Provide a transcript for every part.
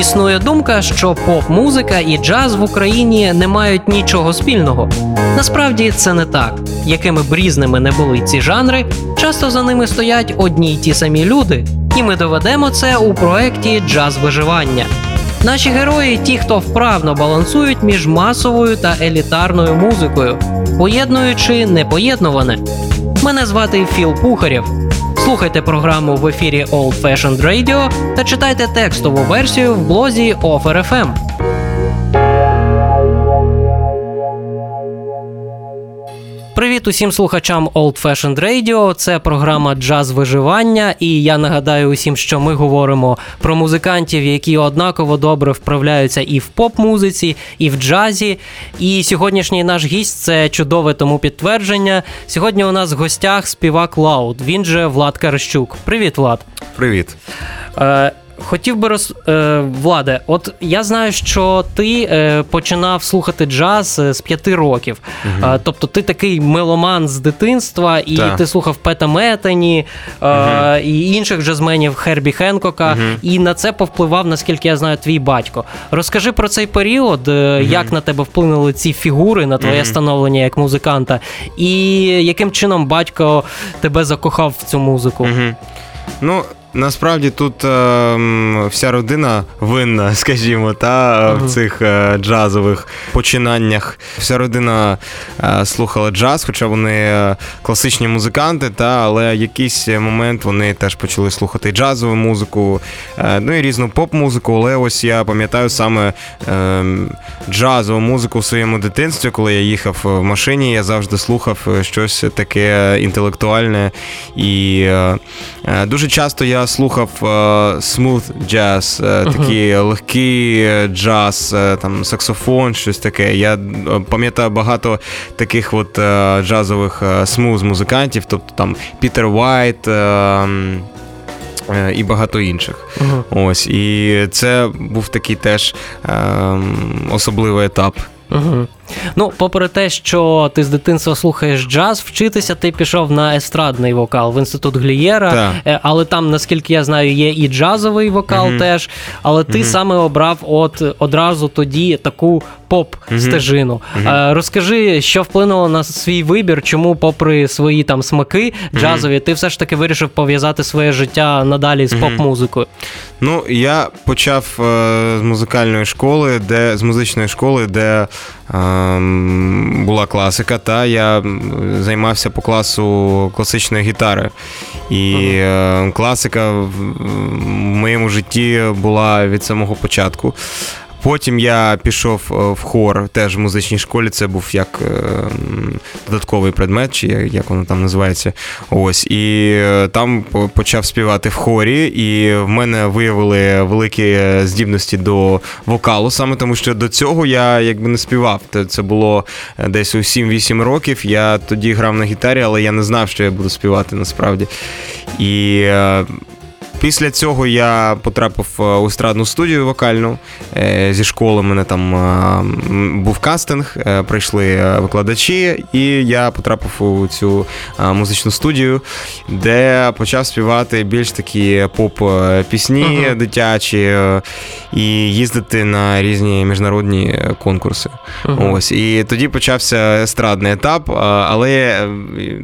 Існує думка, що поп-музика і джаз в Україні не мають нічого спільного. Насправді це не так. Якими б різними не були ці жанри, часто за ними стоять одні й ті самі люди, і ми доведемо це у проєкті Джаз виживання. Наші герої ті, хто вправно балансують між масовою та елітарною музикою, поєднуючи непоєднуване. Мене звати Філ Пухарєв. Слухайте програму в ефірі Old Fashioned Radio та читайте текстову версію в блозі OFR.FM. Привіт усім слухачам Old Fashioned Radio. Це програма Джаз виживання. І я нагадаю усім, що ми говоримо про музикантів, які однаково добре вправляються і в поп-музиці, і в джазі. І сьогоднішній наш гість це чудове тому підтвердження. Сьогодні у нас в гостях співак LOUD. Він же Влад Каращук. Привіт, Влад. Привіт. Е, Хотів би роз е, Владе, от я знаю, що ти е, починав слухати джаз е, з п'яти років. Угу. Е, тобто ти такий меломан з дитинства, і так. ти слухав Пета Метані угу. і інших джазменів Хербі Хенкока, угу. і на це повпливав, наскільки я знаю, твій батько. Розкажи про цей період, як на тебе вплинули ці фігури на твоє становлення як музиканта, і яким чином батько тебе закохав в цю музику. Ну, Насправді тут е, вся родина винна, скажімо, та в цих е, джазових починаннях. Вся родина е, слухала джаз, хоча вони е, класичні музиканти, та але якийсь момент вони теж почали слухати джазову музику, е, ну і різну поп-музику. Але ось я пам'ятаю саме ем, джазову музику в своєму дитинстві, коли я їхав в машині, я завжди слухав е, щось таке інтелектуальне. І дуже часто я слухав smooth джаз, такий легкий джаз, е, там саксофон, щось таке. Я е, пам'ятаю багато таких от джазових smooth музикантів, тобто там Пітер Вайт. І багато інших. Uh-huh. Ось. І це був такий теж е, особливий етап. Uh-huh. Ну, попри те, що ти з дитинства слухаєш джаз, вчитися ти пішов на естрадний вокал в інститут Глієра, так. Е, але там, наскільки я знаю, є і джазовий вокал mm теж. Але ти mm саме обрав от одразу тоді таку поп-стежину. mm Розкажи, що вплинуло на свій вибір, чому, попри свої там смаки джазові, ти все ж таки вирішив пов'язати своє життя надалі з поп-музикою? Ну, я почав е, з музикальної школи, де з музичної школи, де. Ем, була класика, та я займався по класу класичної гітари. І uh класика в моєму житті була від самого початку. Потім я пішов е, в хор теж в музичній школі. Це був як е, додатковий предмет, чи як воно там називається. Ось. І е, там почав співати в хорі, і в мене виявили великі здібності до вокалу, саме тому що до цього я якби не співав. Це було десь у 7-8 років. Я тоді грав на гітарі, але я не знав, що я буду співати насправді. І Після цього я потрапив е, у естрадну студію вокальну. Е, зі школи мене там е, був кастинг, прийшли викладачі, і я потрапив у цю музичну студію, де почав співати більш такі поп-пісні uh-huh. дитячі і їздити на різні міжнародні конкурси. Uh-huh. Ось І тоді почався естрадний етап, але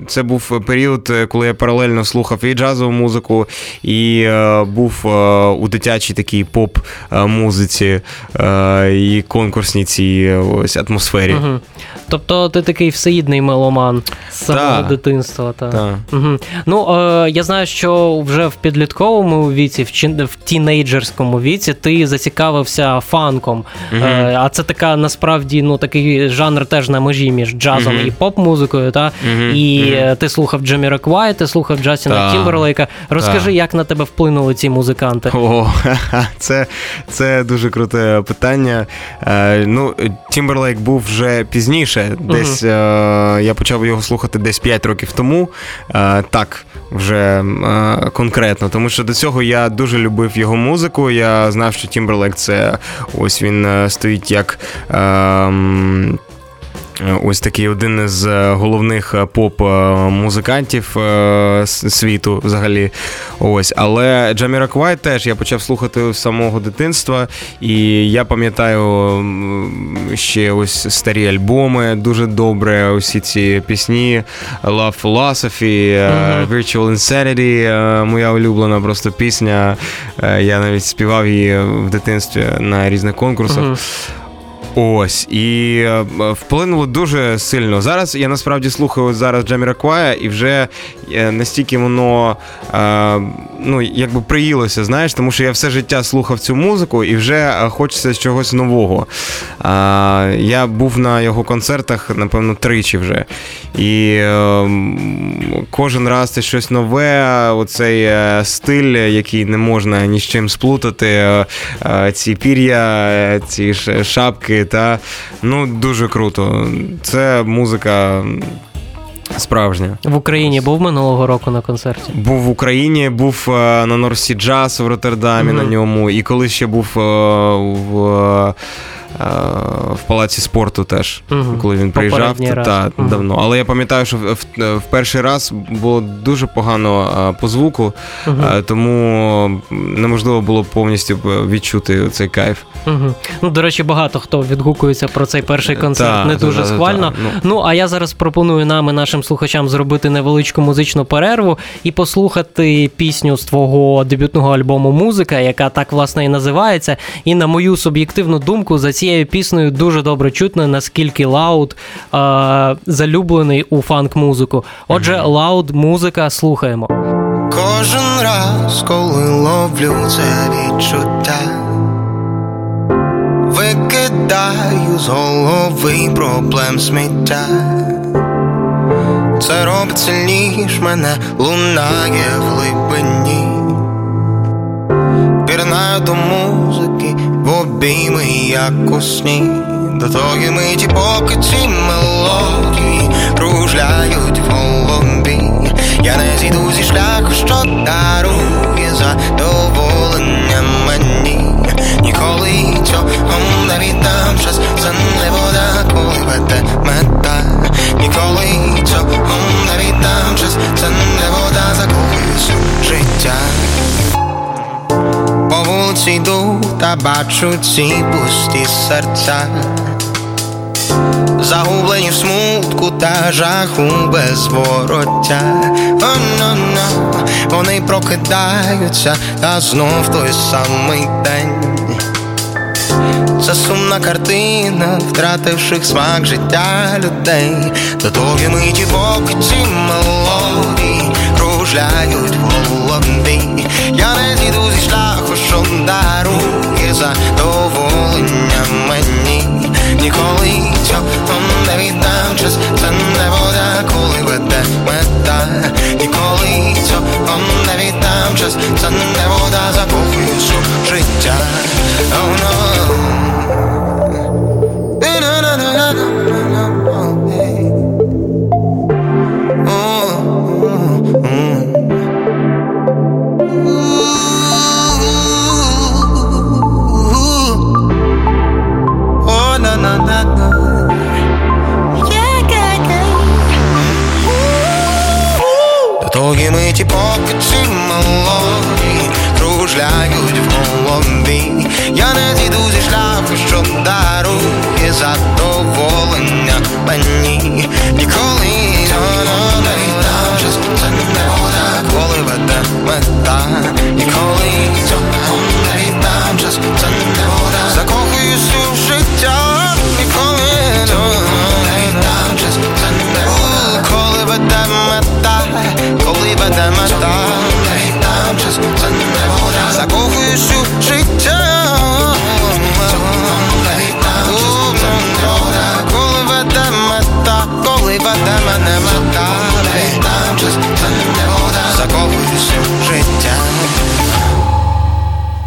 це був період, коли я паралельно слухав і джазову музику, і Е, був е, у дитячій такій поп-музиці е, і конкурсній цій ось атмосфері. Угу. Тобто ти такий всеїдний меломан з самого дитинства. Та. Та. Угу. Ну, е, я знаю, що вже в підлітковому віці, в, чин... в тінейджерському віці, ти зацікавився фанком. Угу. Е, а це така насправді ну, такий жанр теж на межі між джазом і поп-музикою. Та? І ти слухав Джеміроквай, ти слухав Джастіна Тімберлейка. Розкажи, як на тебе вплинули ці музиканти? О, це це дуже круте питання. Е, ну, Тімберлейк був вже пізніше. Десь uh-huh. е, я почав його слухати десь 5 років тому. Е, так, вже е, конкретно. Тому що до цього я дуже любив його музику. Я знав, що Тімберлейк це ось він стоїть як. Ем, Ось такий один із е, головних е, поп-музикантів е, світу взагалі. Ось. Але Джаміраквай теж я почав слухати з самого дитинства, і я пам'ятаю ще ось старі альбоми дуже добре. Усі ці пісні Love Philosophy, Virtual Insanity, моя улюблена просто пісня. Я навіть співав її в дитинстві на різних конкурсах. Ось і е, вплинуло дуже сильно. Зараз я насправді слухаю зараз Джаміраквая, і вже е, настільки воно е, ну, якби приїлося, знаєш, тому що я все життя слухав цю музику і вже хочеться чогось нового. Я був на його концертах, напевно, тричі вже. І кожен раз це щось нове, оцей стиль, який не можна ні з чим сплутати, ці пір'я, ці шапки та ну дуже круто. Це музика. Справжня в Україні був минулого року на концерті. Був в Україні, був е, на Норсі Джаз в Роттердамі mm на ньому, і коли ще був е, в Е, в палаці спорту теж, угу. коли він приїжджав та, та угу. давно. Але я пам'ятаю, що в, в, в перший раз було дуже погано е, по звуку, угу. тому неможливо було повністю відчути цей кайф. Угу. Ну, до речі, багато хто відгукується про цей перший концерт та, не дуже та, схвально. Ну. ну а я зараз пропоную нам і нашим слухачам зробити невеличку музичну перерву і послухати пісню з твого дебютного альбому Музика, яка так власне і називається. І на мою суб'єктивну думку, за цією піснею дуже добре чутно, наскільки LOUD е- залюблений у фанк-музику. Отже, LOUD музика слухаємо. Кожен раз, коли ловлю це відчуття, викидаю з голови проблем сміття. Це робить сильніш мене лунає в глибині. Обійми, як у сні До тої миті, поки ці мелодії кружляють в голові Я не зійду зі шляху, що дарує задоволення мені. Ніколи цього не віддам час, це не вода, коли веде мета. Ніколи цього не віддам час, це не вода, закохуюсь життя вулиці йду бачу ці пусті серця, загублені в смутку та жаху без вороття. Oh, no, no. Вони прокидаються, та знов той самий день. Це сумна картина, втративших смак життя людей, до того миті поки ці мелодії кружляють в. Я не зійду зі шляху, що дарує задоволення мені. Ніколи цього не віддам час, це не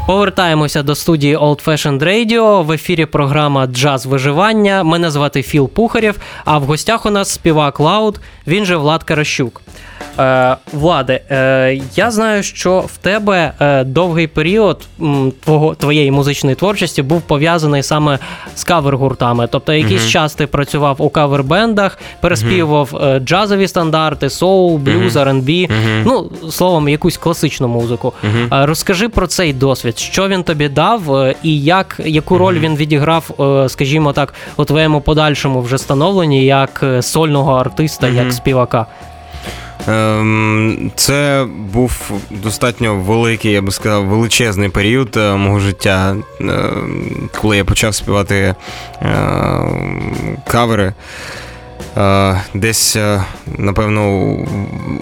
Повертаємося до студії Old Fashioned Radio. В ефірі програма Джаз виживання. Мене звати Філ Пухарєв, а в гостях у нас співак LOUD, він же Влад Каращук. Е, Владе, е, я знаю, що в тебе е, довгий період м, твого, твоєї музичної творчості був пов'язаний саме з кавер-гуртами. Тобто, якийсь Мгм. час ти працював у кавер-бендах, переспівував е, джазові стандарти, соул, блюз, Мгм. R&B, ну, словом, якусь класичну музику. Е, Розкажи про цей досвід, що він тобі дав, е, і як, яку роль він відіграв, е, скажімо так, у твоєму подальшому вже становленні як сольного артиста, як співака. Ем, Це був достатньо великий, я би сказав, величезний період е, мого життя, е, коли я почав співати е, кавери. Е, Десь, е, напевно,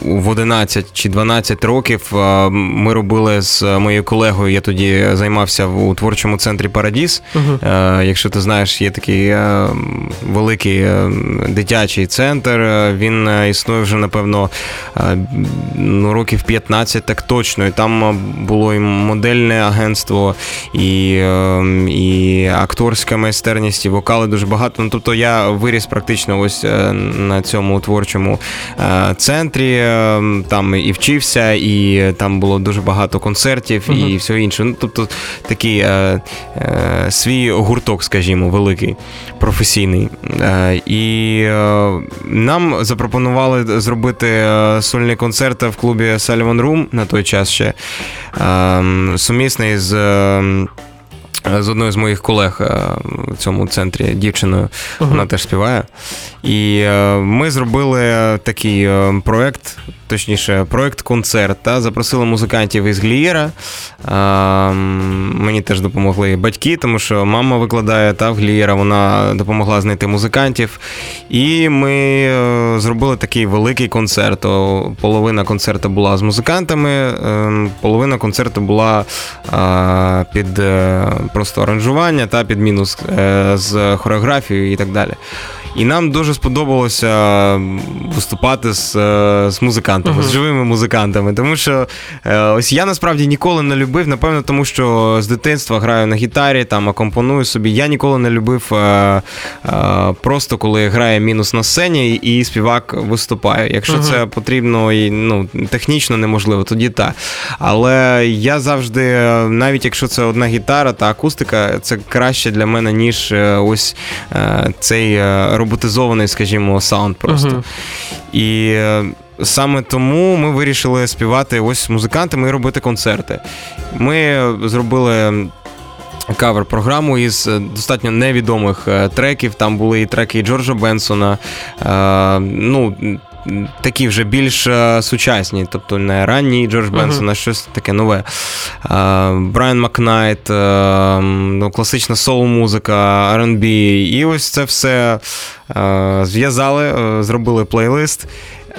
в 11 чи 12 років е, ми робили з моєю колегою. Я тоді займався у творчому центрі Парадіс. Е, Якщо ти знаєш, є такий великий дитячий центр. Він існує вже, напевно, ну, років 15, так точно. І там було і модельне агентство, і, і акторська майстерність, і вокали дуже багато. Ну, тобто я виріс практично ось е, на цьому творчому е, центрі. е, Там і вчився, і там було дуже багато концертів і Мгм. все інше. Ну, тобто такий е, е, свій гурток, скажімо, великий, професійний. Е, і е, нам запропонували зробити сольний концерт в клубі Sullivan Room на той час ще е, сумісний з. Е, з одною з моїх колег е, в цьому центрі дівчиною, Мгм. вона теж співає. І е, ми зробили такий проект, точніше, проект-концерт. Та, запросили музикантів із Глієра. Мені теж допомогли батьки, тому що мама викладає та в Глієра, вона допомогла знайти музикантів. І ми зробили такий великий концерт. Половина концерту була з музикантами, е, половина концерту була під просто аранжування та під мінус е, з хореографією і так далі. І нам дуже сподобалося виступати з, е, з музикантами, Мгм. з живими музикантами. Тому що е, ось я насправді ніколи не любив, напевно, тому що з дитинства граю на гітарі, там акомпоную собі. Я ніколи не любив е, е, просто коли грає мінус на сцені і співак виступає. Якщо Мгм. це потрібно і ну, технічно неможливо, тоді так. Але я завжди, е, навіть якщо це одна гітара та акустика, це краще для мене, ніж е, ось е, цей е, роботизований, скажімо, саунд просто. Мгм. І е, саме тому ми вирішили співати ось з музикантами і робити концерти. Ми зробили. Кавер-програму із е, достатньо невідомих е, треків. Там були і треки Джорджа Бенсона. Е, ну, такі вже більш е, сучасні, тобто не ранній Джордж Бенсон, uh-huh. а щось таке нове. Е, Брайан Макнайт, е, ну, класична соул-музика, R&B. І ось це все зв'язали, зробили плейлист.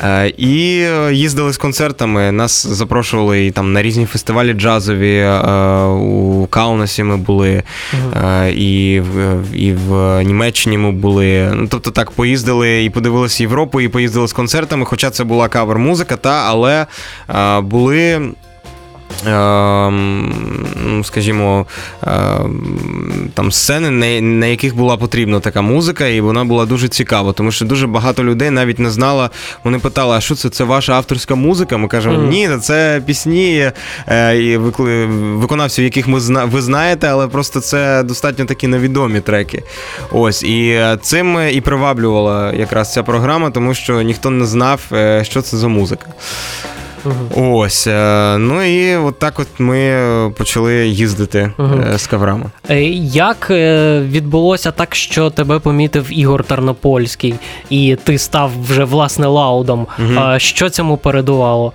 Е, І е, їздили з концертами. Нас запрошували і там на різні фестивалі джазові. е, У Каунасі ми були, і в, і в Німеччині ми були. Ну, тобто так поїздили і подивилися Європу, і поїздили з концертами, хоча це була кавер-музика, та, але були. Ем, ну, Скажімо, ем, там сцени, на, яких була потрібна така музика, і вона була дуже цікава, тому що дуже багато людей навіть не знала. Вони питали, а що це? Це ваша авторська музика? Ми кажемо, ні, це пісні е, і виконавців, яких ми зна, ви знаєте, але просто це достатньо такі невідомі треки. Ось і е, цим і приваблювала якраз ця програма, тому що ніхто не знав, е, що це за музика. Мгм. Ось, е, ну і от так от ми почали їздити е, з каврами. Е, Як відбулося так, що тебе помітив Ігор Тарнопольський, і ти став вже власне лаудом? А Що цьому передувало?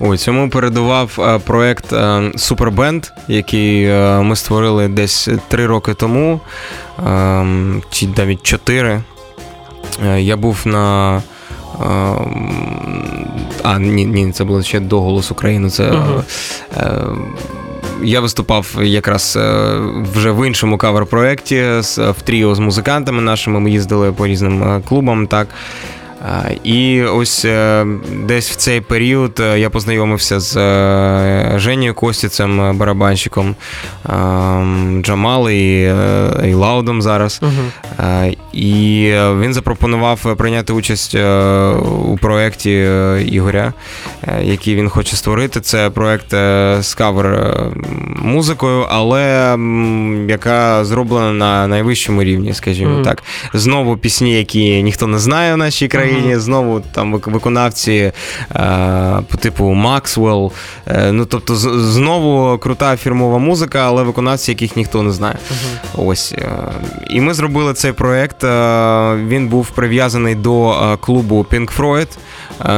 Ой, цьому передував проект Супербенд, який ми створили десь три роки тому, е, чи навіть чотири. Я був на. А, ні, ні, це було ще до Голос України. Це, Мгм. е, я виступав якраз е, вже в іншому кавер-проєкті в тріо з музикантами нашими. Ми їздили по різним е, клубам. Так. І ось десь в цей період я познайомився з Женією Костіцем, барабанщиком Джамал і, і Лаудом зараз. Uh-huh. І він запропонував прийняти участь у проєкті Ігоря, який він хоче створити. Це проєкт з кавер музикою, але яка зроблена на найвищому рівні, скажімо mm-hmm. так. Знову пісні, які ніхто не знає в нашій країні, mm-hmm. знову там виконавці е, по типу Максвелл. Ну тобто, знову крута фірмова музика, але виконавці, яких ніхто не знає. Mm-hmm. Ось. Е, і ми зробили цей проєкт. Е, він був прив'язаний до клубу Pink Floyd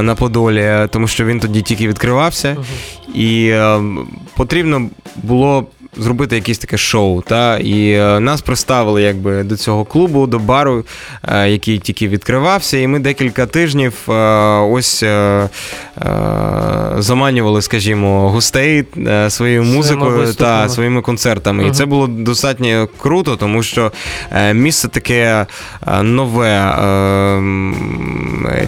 на Подолі, тому що він тоді тільки відкривався. І потрібно було зробити якесь таке шоу. Та? І е, нас приставили якби до цього клубу, до бару, е, який тільки відкривався, і ми декілька тижнів е, ось заманювали, скажімо, гостей своєю музикою та своїми концертами. uh І це було достатньо круто, тому що місце таке нове,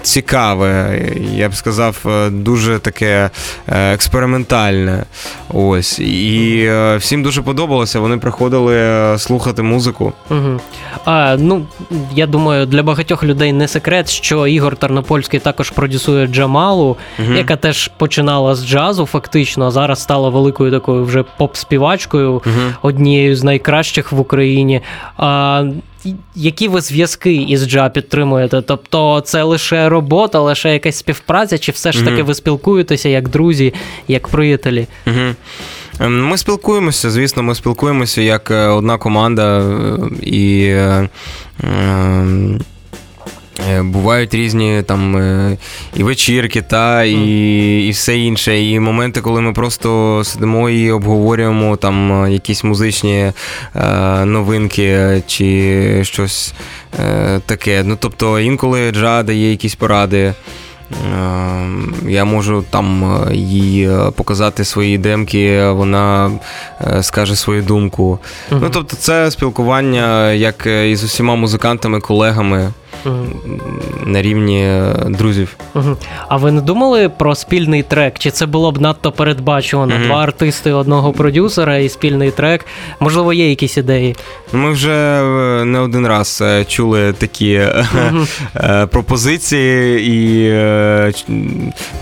цікаве, я б сказав, дуже таке експериментальне. Ось. І всім всім дуже подобалося. Вони приходили е, слухати музику. Угу. А, Ну я думаю, для багатьох людей не секрет, що Ігор Тернопольський також продюсує Джамалу, угу. яка теж починала з джазу, фактично, а зараз стала великою такою вже поп-співачкою, угу. однією з найкращих в Україні. А, які ви зв'язки із Джа підтримуєте? Тобто це лише робота, лише якась співпраця, чи все ж таки ви спілкуєтеся як друзі, як приятелі? Ем, ми спілкуємося, звісно, ми спілкуємося як е, одна команда е, і. Е, ем, бувають різні там і вечірки, та, і і все інше. І моменти, коли ми просто сидимо і обговорюємо там якісь музичні е, новинки чи щось е, таке. Ну, Тобто інколи Джа дає якісь поради. Ем, я можу там е, їй е, показати свої демки, вона е, скаже свою думку. uh Ну, тобто, це спілкування як з усіма музикантами, колегами на рівні е, друзів. А ви не думали про спільний трек? Чи це було б надто передбачувано? Два артисти, одного продюсера і спільний трек? Можливо, є якісь ідеї? Ми вже е, не один раз е, чули такі пропозиції і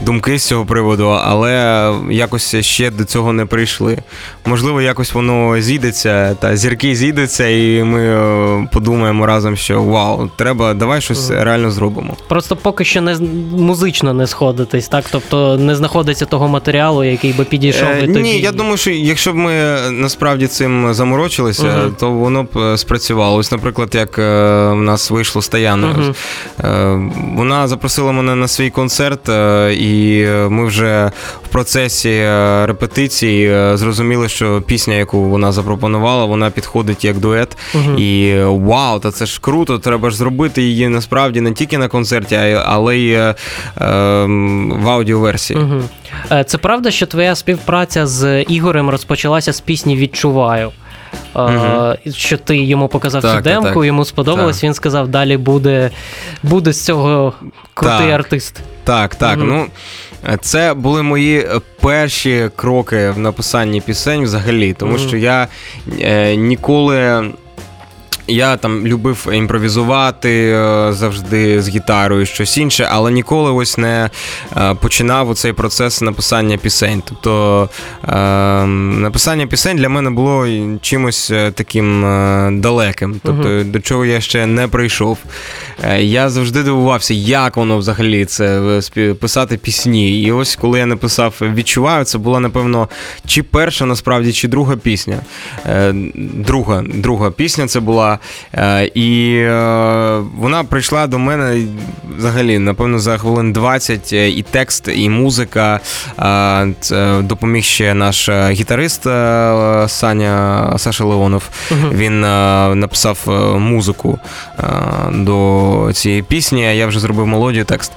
думки з цього приводу, але якось ще до цього не прийшли. Можливо, якось воно зійдеться, та зірки зійдуться, і ми подумаємо разом, що вау, треба давай щось mm. реально зробимо. Просто поки що не музично не сходитись, так? Тобто не знаходиться того матеріалу, який би підійшов е, би тобі. Ні, я думаю, що якщо б ми насправді цим заморочилися, uh-huh. то воно б е, спрацювало. Ось, наприклад, як е, в нас вийшло з Таяною. Uh-huh. Вона запросила мене на свій концерт, і ми вже в процесі репетиції зрозуміли, що пісня, яку вона запропонувала, вона підходить як дует. Uh-huh. І вау, та це ж круто, треба ж зробити її її насправді не тільки на концерті, але й е, ем, в аудіоверсії. Угу. Це правда, що твоя співпраця з Ігорем розпочалася з пісні Відчуваю. Uh-huh. Що ти йому показав так, цю демку, так, йому сподобалось, так. він сказав, далі буде буде з цього крутий артист. Так, так. Uh-huh. Ну, Це були мої перші кроки в написанні пісень взагалі, тому uh-huh. що я е, ніколи. Я там любив імпровізувати е, завжди з гітарою, щось інше, але ніколи ось не е, починав цей процес написання пісень. Тобто е, написання пісень для мене було чимось таким далеким, тобто uh-huh. до чого я ще не прийшов. Я завжди дивувався, як воно взагалі це писати пісні. І ось коли я написав відчуваю, це була, напевно, чи перша, насправді, чи друга пісня. Друга, Друга пісня це була. Е, і е, вона прийшла до мене взагалі, напевно, за хвилин 20 е, і текст, і музика. Допоміг ще наш гітарист Саня Саша Леонов. Він написав музику до цієї пісні, а я вже зробив мелодію, текст.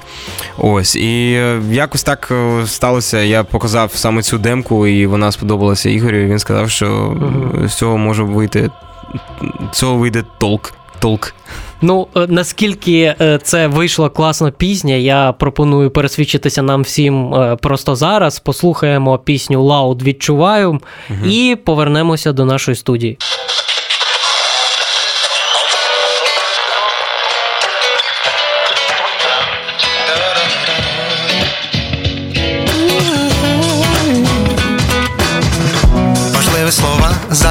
Ось. І якось так сталося. Я показав саме цю демку, і вона сподобалася Ігорю. і Він сказав, що з цього може вийти цього вийде толк. Толк. Ну, е, наскільки е, це вийшла класна пісня, я пропоную пересвідчитися нам всім е, просто зараз. Послухаємо пісню LOUD відчуваю угу. і повернемося до нашої студії.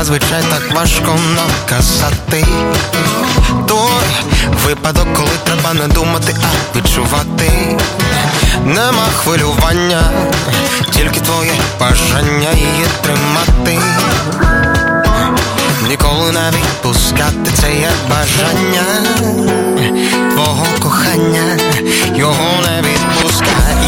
Зазвичай так важко наказати той випадок, коли треба не думати, а відчувати. Нема хвилювання, тільки твоє бажання її тримати. Ніколи не відпускати це є бажання твого кохання, його не відпускай.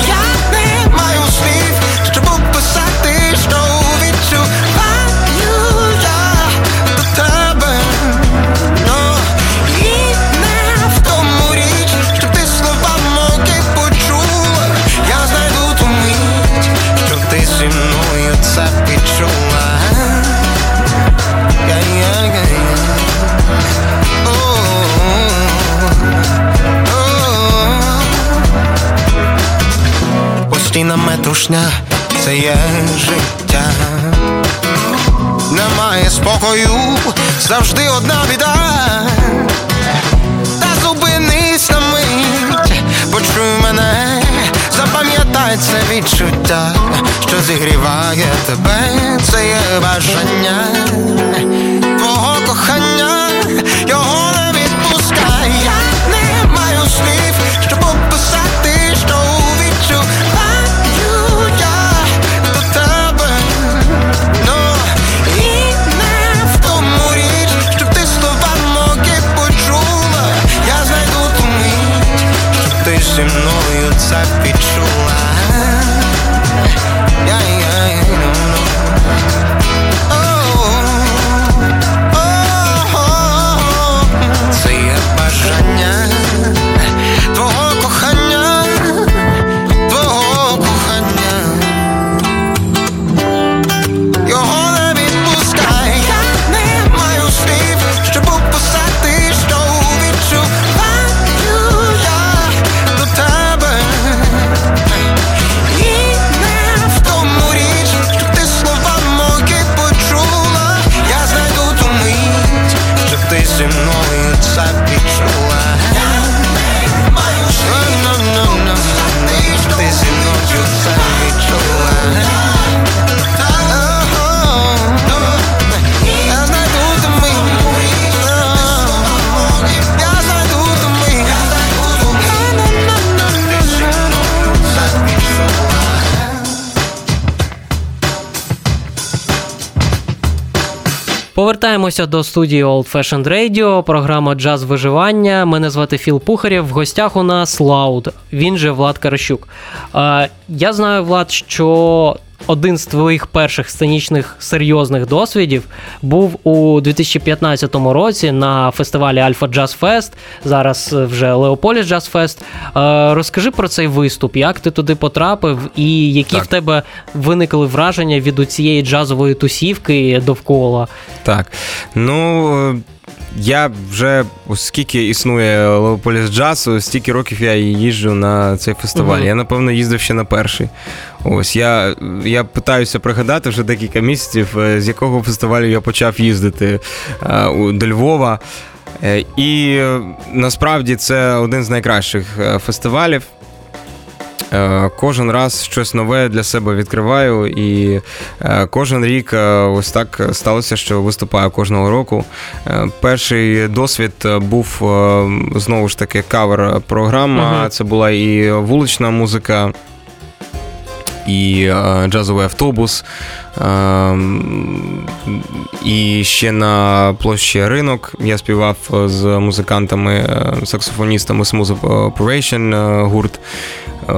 Метушня це є життя, немає спокою, завжди одна біда, та зупинись на мить, почуй мене, запам'ятай це відчуття, що зігріває тебе, це є бажання щоб ти зі Повертаємося до студії Old Fashioned Radio, програма Джаз виживання. Мене звати Філ Пухарєв. В гостях у нас LOUD. Він же Влад Каращук. Е, я знаю, Влад, що один з твоїх перших сценічних серйозних досвідів був у 2015 році на фестивалі Альфа Джаз Фест. Зараз вже Леополіс Джаз Фест. Е, розкажи про цей виступ, як ти туди потрапив, і які Так. в тебе виникли враження від цієї джазової тусівки довкола. Так. Ну. е, Я вже, оскільки існує Леополіс Джаз, стільки років я їжджу на цей фестиваль. Мгм. Я, напевно, їздив ще на перший. Ось я, я питаюся пригадати вже декілька місяців, е, з якого фестивалю я почав їздити е, до Львова. Е, І насправді це один з найкращих фестивалів. Кожен раз щось нове для себе відкриваю, і кожен рік ось так сталося, що виступаю кожного року. Перший досвід був знову ж таки кавер-програма. Мгм. Це була і вулична музика, і е, джазовий автобус. е, І ще на площі ринок я співав е, з музикантами, е, саксофоністами Smooth Operation гурт. Е,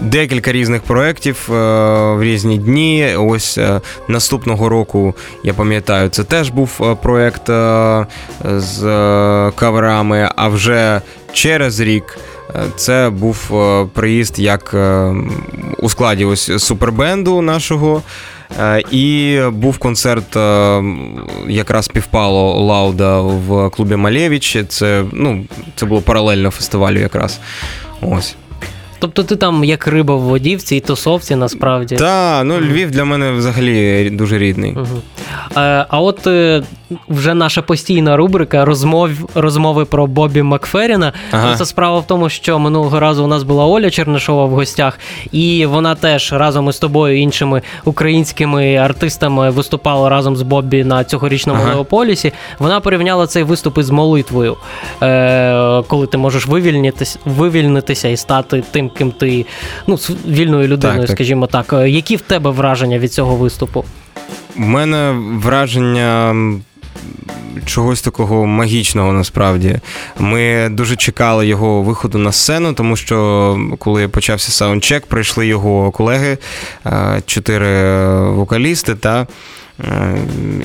Декілька різних проєктів в різні дні. Ось наступного року, я пам'ятаю, це теж був проєкт з каверами, а вже через рік це був е, приїзд як е, у складі ось супербенду нашого. І був концерт, якраз співпало Лауда в клубі Малєвич. Це ну, це було паралельно фестивалю якраз. Ось. Тобто ти там як риба в воді в цій тусовці насправді. Так, ну Львів для мене взагалі дуже рідний. Угу. А, а от е, вже наша постійна рубрика розмов, розмови про Бобі Макферіна. Ага. Це справа в тому, що минулого разу у нас була Оля Чернишова в гостях, і вона теж разом із тобою, іншими українськими артистами виступала разом з Бобі на цьогорічному ага. Леополісі. Вона порівняла цей виступ із молитвою, е, коли ти можеш вивільнитися, вивільнитися і стати тим, ким ти ну, вільною людиною, так, скажімо так. так. Які в тебе враження від цього виступу? У мене враження. Чогось такого магічного насправді. Ми дуже чекали його виходу на сцену, тому що коли почався саундчек, прийшли його колеги, е, чотири вокалісти, та е,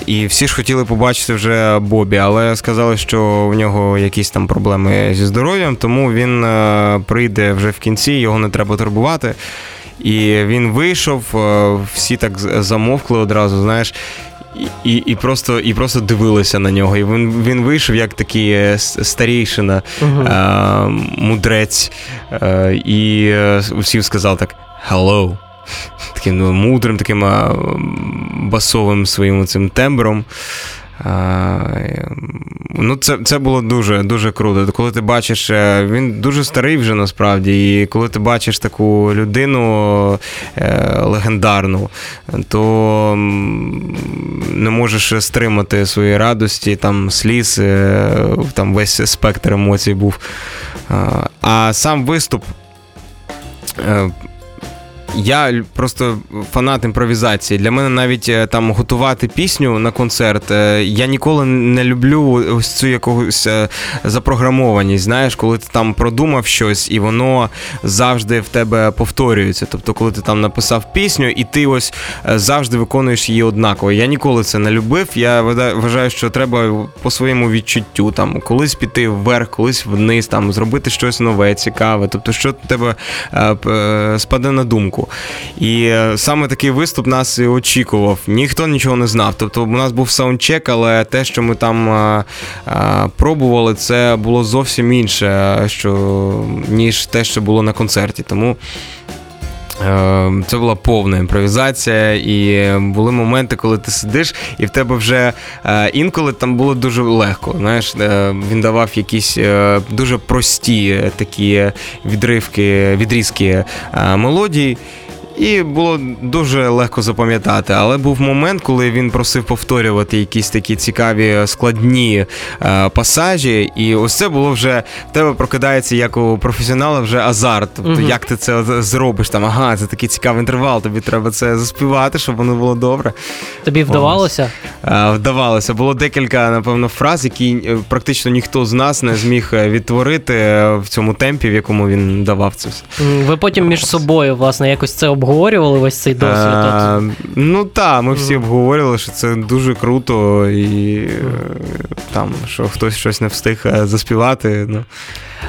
і всі ж хотіли побачити вже Бобі, але сказали, що у нього якісь там проблеми зі здоров'ям, тому він е, прийде вже в кінці, його не треба турбувати. І він вийшов, е, всі так замовкли одразу, знаєш. І і, просто і просто дивилися на нього. І він він вийшов як такий е, старійшина, uh-huh. а, мудрець. А, е, і всі сказав так hello. Таким ну, мудрим, таким а, басовим своїм цим тембром. Ну, Це це було дуже дуже круто. Коли ти бачиш, е, він дуже старий вже насправді, і коли ти бачиш таку людину е, легендарну, то не можеш стримати свої радості, там сліз, е, там весь спектр емоцій був. А сам виступ. Я просто фанат імпровізації. Для мене навіть е, там готувати пісню на концерт. Е, я ніколи не люблю ось цю якогось е, запрограмованість. Знаєш, коли ти там продумав щось, і воно завжди в тебе повторюється. Тобто, коли ти там написав пісню, і ти ось завжди виконуєш її однаково. Я ніколи це не любив. Я вважаю, що треба по своєму відчуттю там колись піти вверх, колись вниз, там зробити щось нове, цікаве. Тобто, що тебе спаде на думку. І е, саме такий виступ нас і очікував. Ніхто нічого не знав. Тобто, у нас був саундчек, але те, що ми там а, е, а, е, пробували, це було зовсім інше, що, ніж те, що було на концерті. Тому. Це була повна імпровізація, і були моменти, коли ти сидиш, і в тебе вже інколи там було дуже легко. Знаєш, Він давав якісь дуже прості такі відривки, відрізки мелодій. І було дуже легко запам'ятати. Але був момент, коли він просив повторювати якісь такі цікаві складні е, пасажі. І ось це було вже в тебе прокидається як у професіонала вже азарт. Тобто, угу. як ти це зробиш? Там ага, це такий цікавий інтервал. Тобі треба це заспівати, щоб воно було добре. Тобі вдавалося? Е, вдавалося. Було декілька, напевно, фраз, які е, практично ніхто з нас не зміг е, відтворити в цьому темпі, в якому він давав це все. Ви потім між собою, власне, якось це обговорювали? Обговорювали весь цей досвід? А, ну так, ми всі обговорювали, що це дуже круто, і там, що хтось щось не встиг е, заспівати. Ну.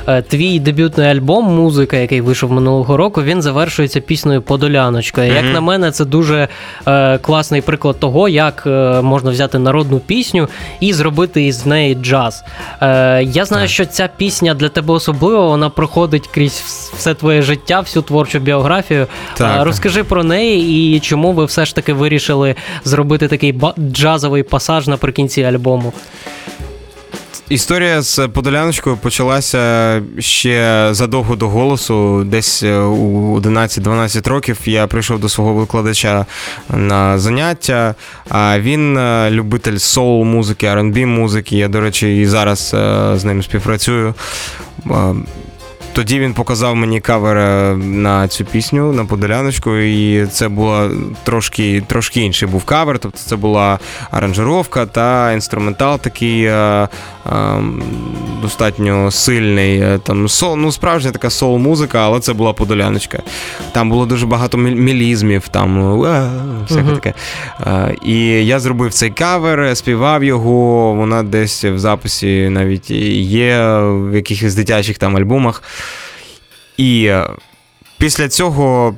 Е, твій дебютний альбом, музика, який вийшов минулого року, він завершується піснею Подоляночка. Mm-hmm. Як на мене, це дуже е, класний приклад того, як е, можна взяти народну пісню і зробити із неї джаз. Е, Я знаю, що ця пісня для тебе особлива, вона проходить крізь все твоє життя, всю творчу біографію. Так. Розкажи про неї і чому ви все ж таки вирішили зробити такий джазовий пасаж наприкінці альбому. Історія з Подоляночкою почалася ще задовго до голосу. Десь е, у 11-12 років я прийшов до свого викладача на заняття. А він е, любитель соул музики, R&B музики. Я, до речі, і зараз е, з ним співпрацюю. Тоді він показав мені кавер е, на цю пісню на подоляночку, і це була трошки трошки інший був кавер. Тобто це була аранжировка та інструментал такий а, е, а, ем, достатньо сильний. Е, там сол, ну справжня така соул-музика, але це була подоляночка. Там було дуже багато мілізмів, там всяке uh-huh. таке. А, і я зробив цей кавер, співав його. Вона десь в записі навіть є в якихось дитячих там альбомах. Е, після цього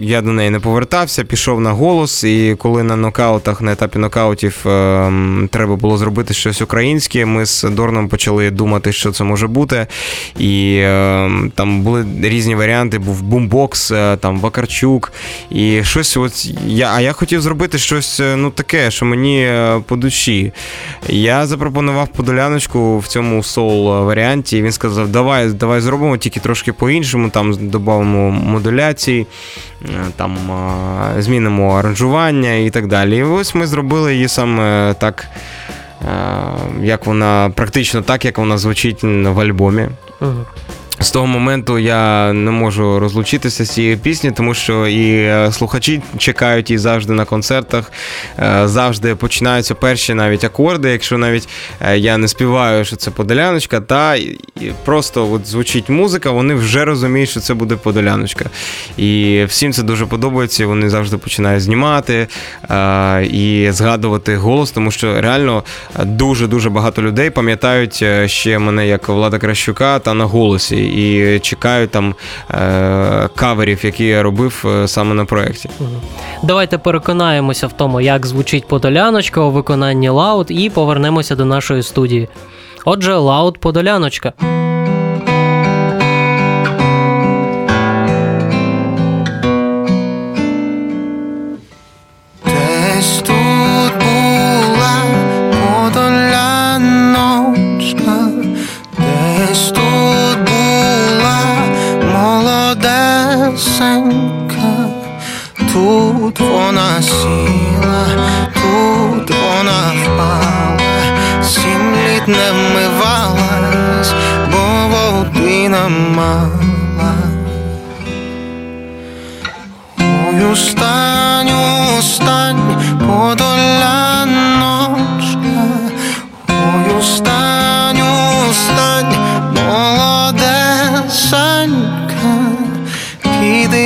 я до неї не повертався, пішов на голос, і коли на нокаутах, на етапі нокаутів е, треба було зробити щось українське, ми з Дорном почали думати, що це може бути. І е, там були різні варіанти, був бумбокс, е, там Вакарчук. І щось, от я, а я хотів зробити щось ну, таке, що мені по душі. Я запропонував подоляночку в цьому соул варіанті, і він сказав, давай, давай зробимо тільки трошки по-іншому, там додамо модуляції. Е, там е, змінимо аранжування і так далі. І ось ми зробили її саме так, е, як вона практично так, як вона звучить в альбомі. Угу. З того моменту я не можу розлучитися з цією піснею, тому що і е, слухачі чекають її завжди на концертах. Е, завжди починаються перші навіть акорди. Якщо навіть е, я не співаю, що це подоляночка, та просто от звучить музика, вони вже розуміють, що це буде подоляночка. І всім це дуже подобається. Вони завжди починають знімати і згадувати голос, тому що реально дуже дуже багато людей пам'ятають ще мене як Влада Кращука та на голосі і чекаю там е, каверів, які я робив е, саме на проєкті. Давайте переконаємося в тому, як звучить подоляночка у виконанні лаут, і повернемося до нашої студії. Отже, лаут подоляночка. Тут вона сіла, тут вона впала, сім літ не вмивалась, бо води намала. Мою стала.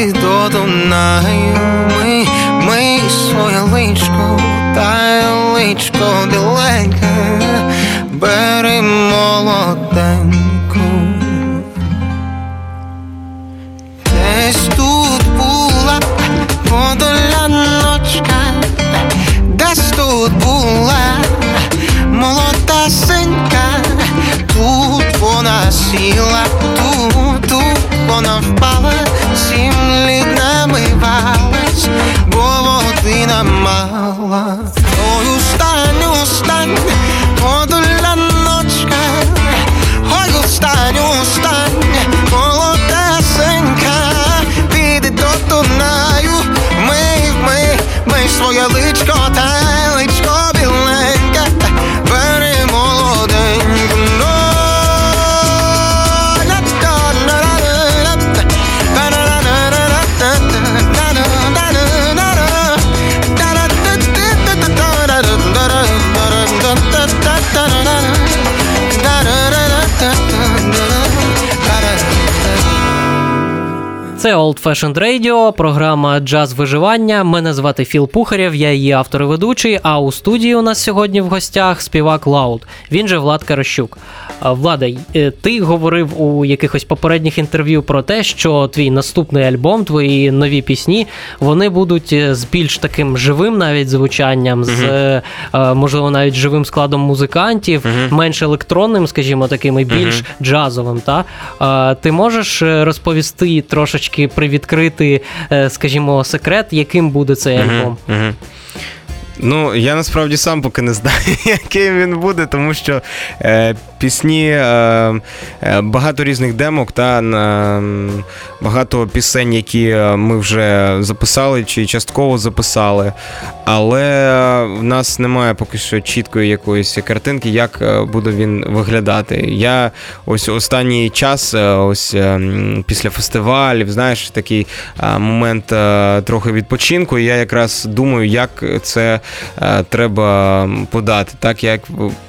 ти додонай ми, мий своє личко, та личко біленьке, бери молоденьку Десь тут була подоля ночка, десь тут була молода синька, тут вона сіла, тут, тут вона впала. своє личко Це Old Fashioned Radio, програма Джаз виживання. Мене звати Філ Пухарєв, я її автор і ведучий. А у студії у нас сьогодні в гостях співак LOUD. Він же Влад Каращук. Влада, е, ти говорив у якихось попередніх інтерв'ю про те, що твій наступний альбом, твої нові пісні, вони будуть е, з більш таким живим навіть звучанням, з uh можливо навіть живим складом музикантів, менш електронним, скажімо, таким і більш джазовим. Та? Ти можеш розповісти трошечки трошки привідкрити, е, скажімо, секрет, яким буде цей альбом. Ну, я насправді сам поки не знаю, яким він буде, тому що е, пісні, е, е, багато різних демок та е, багато пісень, які е, ми вже записали чи частково записали. Але в нас немає поки що чіткої якоїсь картинки, як е, буде він виглядати. Я ось останній час, ось після фестивалів, знаєш, такий момент трохи відпочинку. і Я якраз думаю, як це треба подати, так як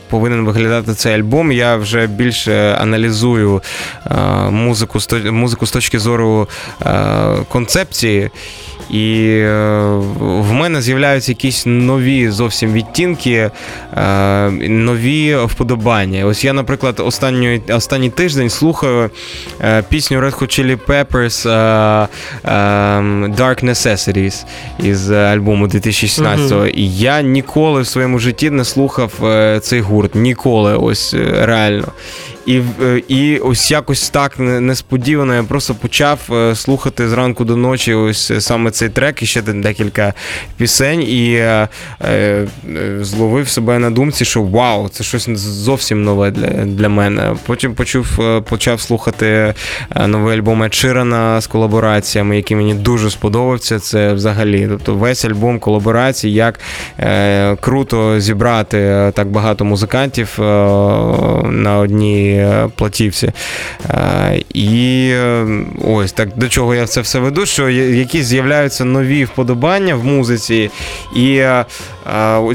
повинен виглядати цей альбом. Я вже більше аналізую музику музику з точки зору концепції. І е, в мене з'являються якісь нові зовсім відтінки, е, нові вподобання. Ось я, наприклад, останній останній тиждень слухаю е, пісню Red Hot Chili Peppers Dark Necessities із альбому 2016-го. Mm-hmm. І я ніколи в своєму житті не слухав цей гурт. Ніколи, ось реально. І е, і ось якось так несподівано я просто почав е, слухати зранку до ночі ось саме цей трек і ще декілька пісень, і е, е, зловив себе на думці, що вау, це щось зовсім нове для для мене. Потім почув, почав слухати новий альбом Ечирана з колабораціями, який мені дуже сподобався. Це взагалі. Тобто весь альбом колаборацій, як е, круто зібрати так багато музикантів е, на одній платівці. І е, ось так до чого я це все веду, що якісь з'являються нові вподобання в музиці, і е,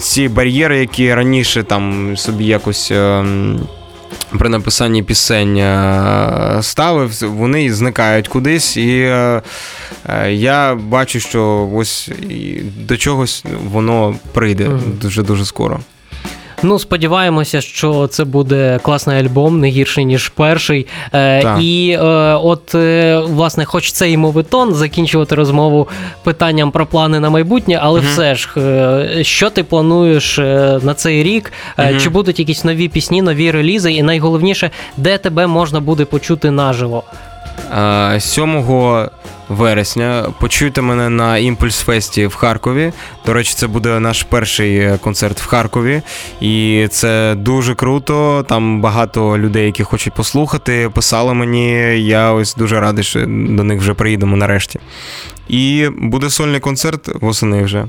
ці бар'єри, які раніше там собі якось. Е, при написанні пісень ставив, вони зникають кудись, і я бачу, що ось до чогось воно прийде дуже дуже скоро. Ну, сподіваємося, що це буде класний альбом, не гірший, ніж перший. Е, І е, от, е, власне, хоч це і мовитон, закінчувати розмову питанням про плани на майбутнє, але угу. все ж, е, що ти плануєш е, на цей рік? Угу. Чи будуть якісь нові пісні, нові релізи? І найголовніше, де тебе можна буде почути наживо? 7 вересня почуйте мене на Імпульс Фесті в Харкові. До речі, це буде наш перший концерт в Харкові, і це дуже круто. Там багато людей, які хочуть послухати, писали мені. Я ось дуже радий, що до них вже приїдемо нарешті. І буде сольний концерт восени вже.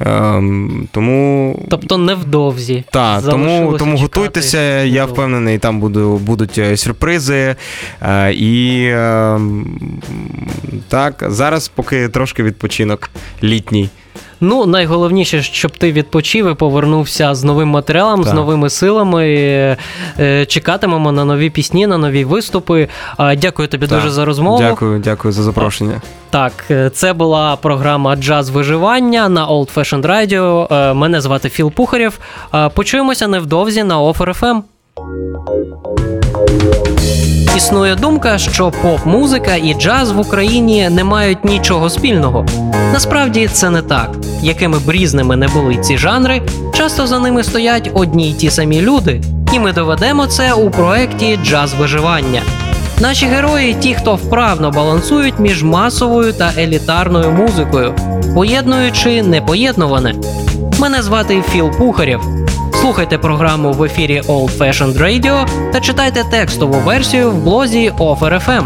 Ем, тому... Тобто невдовзі. Так, тому тому готуйтеся, я впевнений, там буду, будуть е, сюрпризи. Е, і е, так, зараз поки трошки відпочинок літній. Ну, найголовніше, щоб ти відпочив і повернувся з новим матеріалом, так. з новими силами. Е, чекатимемо на нові пісні, на нові виступи. Дякую тобі так. дуже за розмову. Дякую, дякую за запрошення. Так, е, це була програма Джаз виживання на Old Fashioned Radio. Е, мене звати Філ Пухарєв. Почуємося невдовзі на Offer FM. Існує думка, що поп-музика і джаз в Україні не мають нічого спільного. Насправді це не так. Якими б різними не були ці жанри, часто за ними стоять одні й ті самі люди, і ми доведемо це у проєкті Джаз виживання. Наші герої ті, хто вправно балансують між масовою та елітарною музикою, поєднуючи непоєднуване. Мене звати Філ Пухарєв. Слухайте програму в ефірі Old Fashioned Radio та читайте текстову версію в блозі OFR.FM.